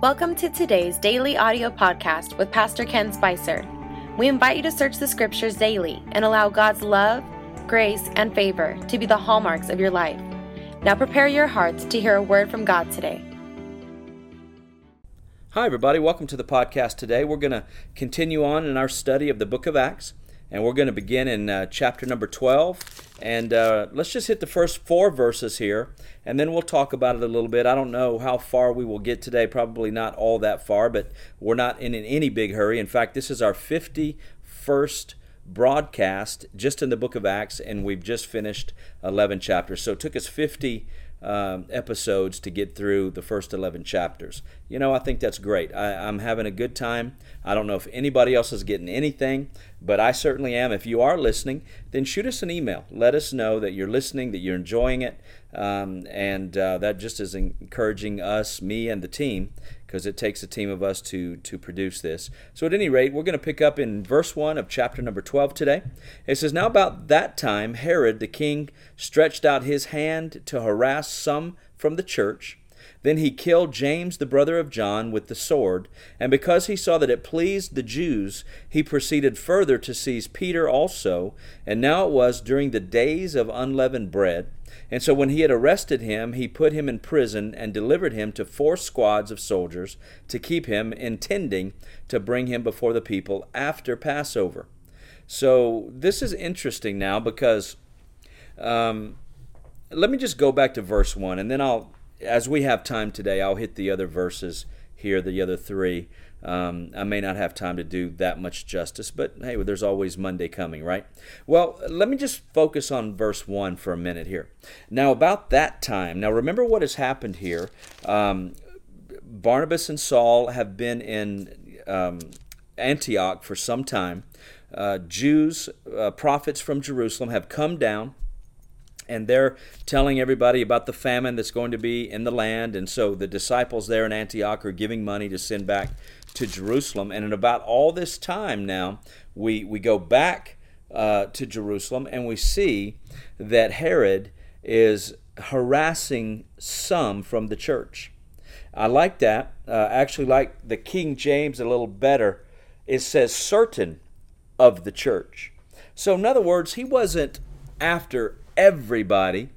Welcome to today's daily audio podcast with Pastor Ken Spicer. We invite you to search the scriptures daily and allow God's love, grace, and favor to be the hallmarks of your life. Now prepare your hearts to hear a word from God today. Hi, everybody. Welcome to the podcast today. We're going to continue on in our study of the book of Acts, and we're going to begin in uh, chapter number 12 and uh, let's just hit the first four verses here, and then we'll talk about it a little bit. I don't know how far we will get today, probably not all that far, but we're not in, in any big hurry. In fact, this is our 51st broadcast just in the book of Acts, and we've just finished 11 chapters. So it took us 50 um, episodes to get through the first 11 chapters. You know, I think that's great. I, I'm having a good time. I don't know if anybody else is getting anything, but I certainly am. If you are listening, then shoot us an email. Let us know that you're listening, that you're enjoying it, um, and uh, that just is encouraging us, me, and the team because it takes a team of us to to produce this. So at any rate, we're going to pick up in verse 1 of chapter number 12 today. It says, "Now about that time Herod the king stretched out his hand to harass some from the church." Then he killed James, the brother of John, with the sword. And because he saw that it pleased the Jews, he proceeded further to seize Peter also. And now it was during the days of unleavened bread. And so when he had arrested him, he put him in prison and delivered him to four squads of soldiers to keep him, intending to bring him before the people after Passover. So this is interesting now because um, let me just go back to verse 1 and then I'll, as we have time today, I'll hit the other verses here, the other three. Um, I may not have time to do that much justice, but hey, there's always Monday coming, right? Well, let me just focus on verse 1 for a minute here. Now, about that time, now remember what has happened here. Um, Barnabas and Saul have been in um, Antioch for some time. Uh, Jews, uh, prophets from Jerusalem, have come down and they're telling everybody about the famine that's going to be in the land. And so the disciples there in Antioch are giving money to send back to Jerusalem. And in about all this time now, we, we go back uh, to Jerusalem and we see that Herod is harassing some from the church. I like that. Uh, actually, like the King James a little better. It says certain of the church. So, in other words, he wasn't after everybody,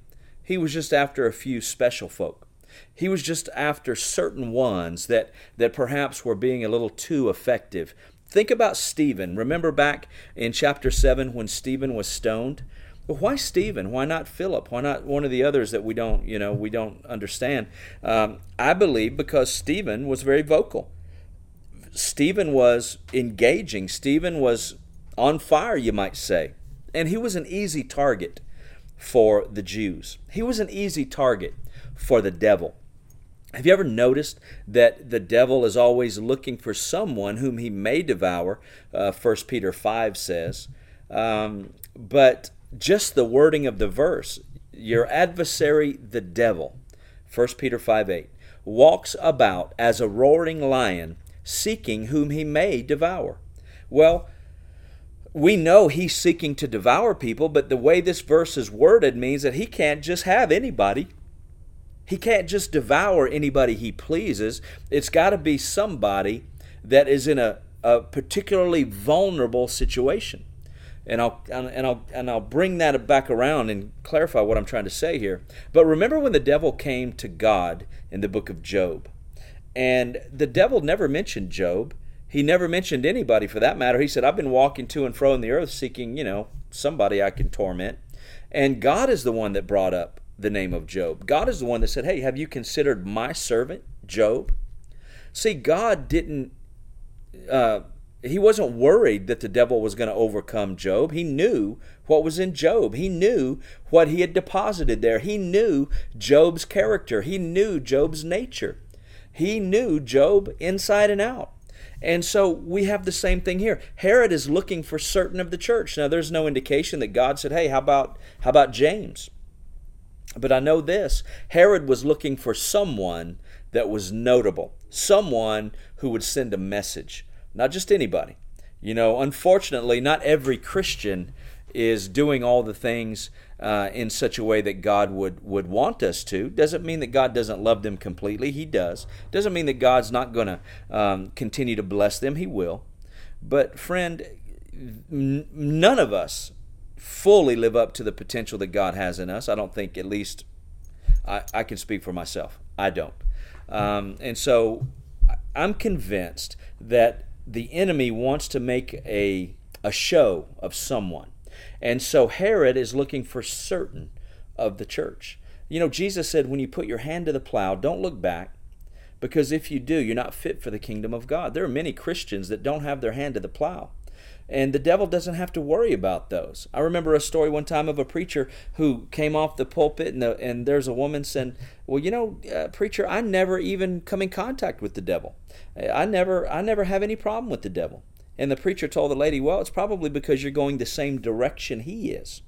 he was just after a few special folk. He was just after certain ones that, that perhaps were being a little too effective. Think about Stephen. Remember back in chapter 7 when Stephen was stoned? Why Stephen? Why not Philip? Why not one of the others that we don't, you know, we don't understand? Um, I believe because Stephen was very vocal. Stephen was engaging. Stephen was on fire, you might say. And he was an easy target for the Jews. He was an easy target for the devil. Have you ever noticed that the devil is always looking for someone whom he may devour? Uh, 1 Peter 5 says. Um, but just the wording of the verse, your adversary, the devil, 1 Peter 5 8, walks about as a roaring lion, seeking whom he may devour. Well, we know he's seeking to devour people, but the way this verse is worded means that he can't just have anybody. He can't just devour anybody he pleases. It's got to be somebody that is in a, a particularly vulnerable situation. And I'll and I'll and I'll bring that back around and clarify what I'm trying to say here. But remember when the devil came to God in the book of Job. And the devil never mentioned Job. He never mentioned anybody for that matter. He said, I've been walking to and fro in the earth seeking, you know, somebody I can torment. And God is the one that brought up the name of Job. God is the one that said, Hey, have you considered my servant, Job? See, God didn't, uh, he wasn't worried that the devil was going to overcome Job. He knew what was in Job. He knew what he had deposited there. He knew Job's character. He knew Job's nature. He knew Job inside and out. And so we have the same thing here. Herod is looking for certain of the church. Now there's no indication that God said, "Hey, how about how about James?" But I know this Herod was looking for someone that was notable, someone who would send a message, not just anybody. You know, unfortunately, not every Christian is doing all the things uh, in such a way that God would, would want us to. Doesn't mean that God doesn't love them completely. He does. Doesn't mean that God's not going to um, continue to bless them. He will. But, friend, n- none of us fully live up to the potential that God has in us. I don't think, at least, I, I can speak for myself. I don't. Um, and so I'm convinced that the enemy wants to make a, a show of someone. And so Herod is looking for certain of the church. You know, Jesus said, when you put your hand to the plow, don't look back, because if you do, you're not fit for the kingdom of God. There are many Christians that don't have their hand to the plow. And the devil doesn't have to worry about those. I remember a story one time of a preacher who came off the pulpit, and, the, and there's a woman saying, "Well, you know, uh, preacher, I never even come in contact with the devil. I never, I never have any problem with the devil." And the preacher told the lady, "Well, it's probably because you're going the same direction he is."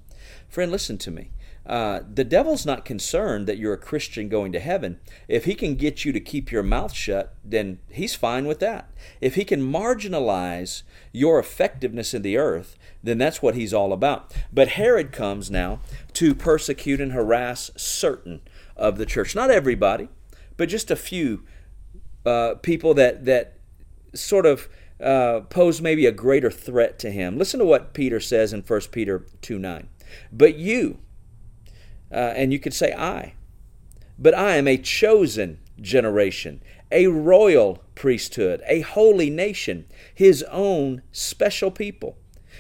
Friend, listen to me. Uh, the devil's not concerned that you're a Christian going to heaven. If he can get you to keep your mouth shut, then he's fine with that. If he can marginalize your effectiveness in the earth, then that's what he's all about. But Herod comes now to persecute and harass certain of the church. Not everybody, but just a few uh, people that, that sort of uh, pose maybe a greater threat to him. Listen to what Peter says in 1 Peter 2 9. But you, uh, and you could say I. But I am a chosen generation, a royal priesthood, a holy nation, his own special people,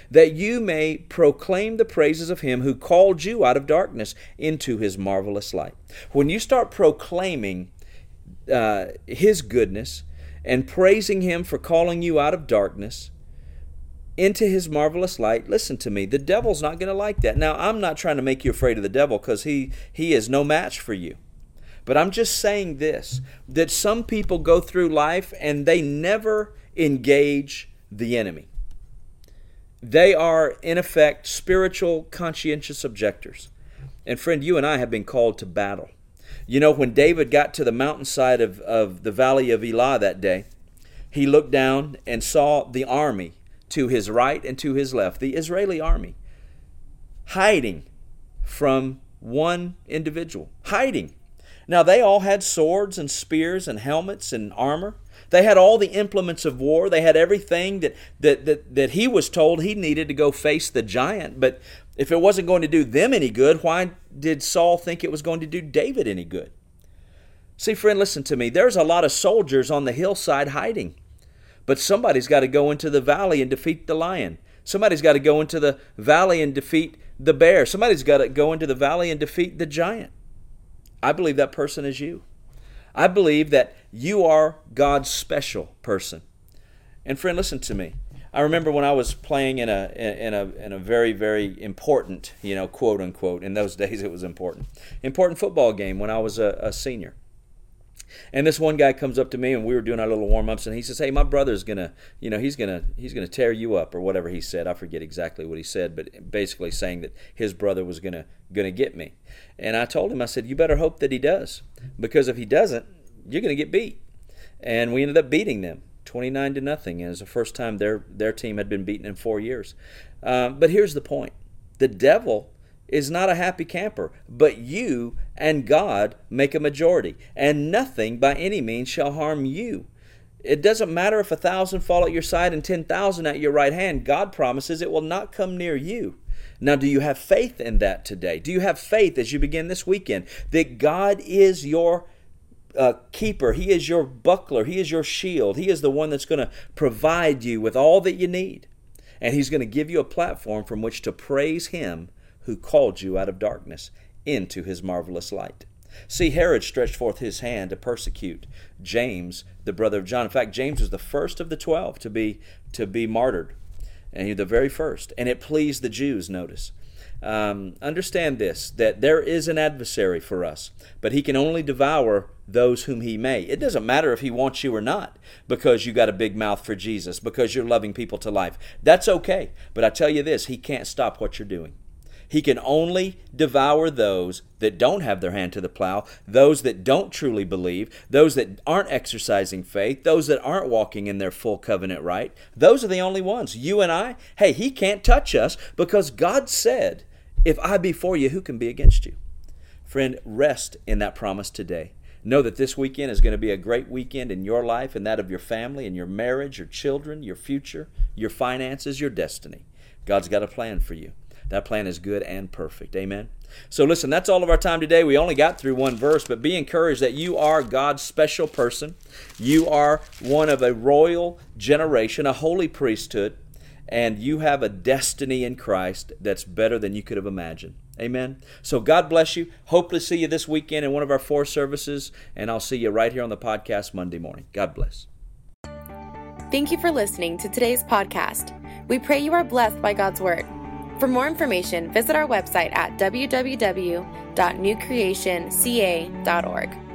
that you may proclaim the praises of him who called you out of darkness into his marvelous light. When you start proclaiming uh, his goodness and praising him for calling you out of darkness, into his marvelous light. Listen to me. The devil's not going to like that. Now, I'm not trying to make you afraid of the devil because he, he is no match for you. But I'm just saying this that some people go through life and they never engage the enemy. They are, in effect, spiritual, conscientious objectors. And friend, you and I have been called to battle. You know, when David got to the mountainside of, of the valley of Elah that day, he looked down and saw the army to his right and to his left, the Israeli army, hiding from one individual. Hiding. Now, they all had swords and spears and helmets and armor. They had all the implements of war. They had everything that, that, that, that he was told he needed to go face the giant. But if it wasn't going to do them any good, why did Saul think it was going to do David any good? See, friend, listen to me. There's a lot of soldiers on the hillside hiding. But somebody's got to go into the valley and defeat the lion. Somebody's got to go into the valley and defeat the bear. Somebody's got to go into the valley and defeat the giant. I believe that person is you. I believe that you are God's special person. And friend, listen to me. I remember when I was playing in a in a in a very very important, you know, quote unquote. In those days, it was important, important football game when I was a, a senior. And this one guy comes up to me and we were doing our little warm ups and he says, Hey, my brother's gonna you know, he's gonna he's gonna tear you up or whatever he said. I forget exactly what he said, but basically saying that his brother was gonna gonna get me. And I told him, I said, You better hope that he does. Because if he doesn't, you're gonna get beat. And we ended up beating them. 29 to nothing. And it was the first time their their team had been beaten in four years. Um, but here's the point: the devil is not a happy camper, but you and God make a majority, and nothing by any means shall harm you. It doesn't matter if a thousand fall at your side and ten thousand at your right hand, God promises it will not come near you. Now, do you have faith in that today? Do you have faith as you begin this weekend that God is your uh, keeper? He is your buckler. He is your shield. He is the one that's going to provide you with all that you need. And He's going to give you a platform from which to praise Him who called you out of darkness into his marvelous light. See, Herod stretched forth his hand to persecute James, the brother of John. In fact, James was the first of the twelve to be to be martyred, and he the very first. And it pleased the Jews. Notice, um, understand this: that there is an adversary for us, but he can only devour those whom he may. It doesn't matter if he wants you or not, because you got a big mouth for Jesus, because you're loving people to life. That's okay. But I tell you this: he can't stop what you're doing. He can only devour those that don't have their hand to the plow, those that don't truly believe, those that aren't exercising faith, those that aren't walking in their full covenant right. Those are the only ones. You and I, hey, he can't touch us because God said, If I be for you, who can be against you? Friend, rest in that promise today. Know that this weekend is going to be a great weekend in your life and that of your family and your marriage, your children, your future, your finances, your destiny. God's got a plan for you. That plan is good and perfect. Amen. So, listen, that's all of our time today. We only got through one verse, but be encouraged that you are God's special person. You are one of a royal generation, a holy priesthood, and you have a destiny in Christ that's better than you could have imagined. Amen. So, God bless you. Hope to see you this weekend in one of our four services, and I'll see you right here on the podcast Monday morning. God bless. Thank you for listening to today's podcast. We pray you are blessed by God's Word. For more information, visit our website at www.newcreationca.org.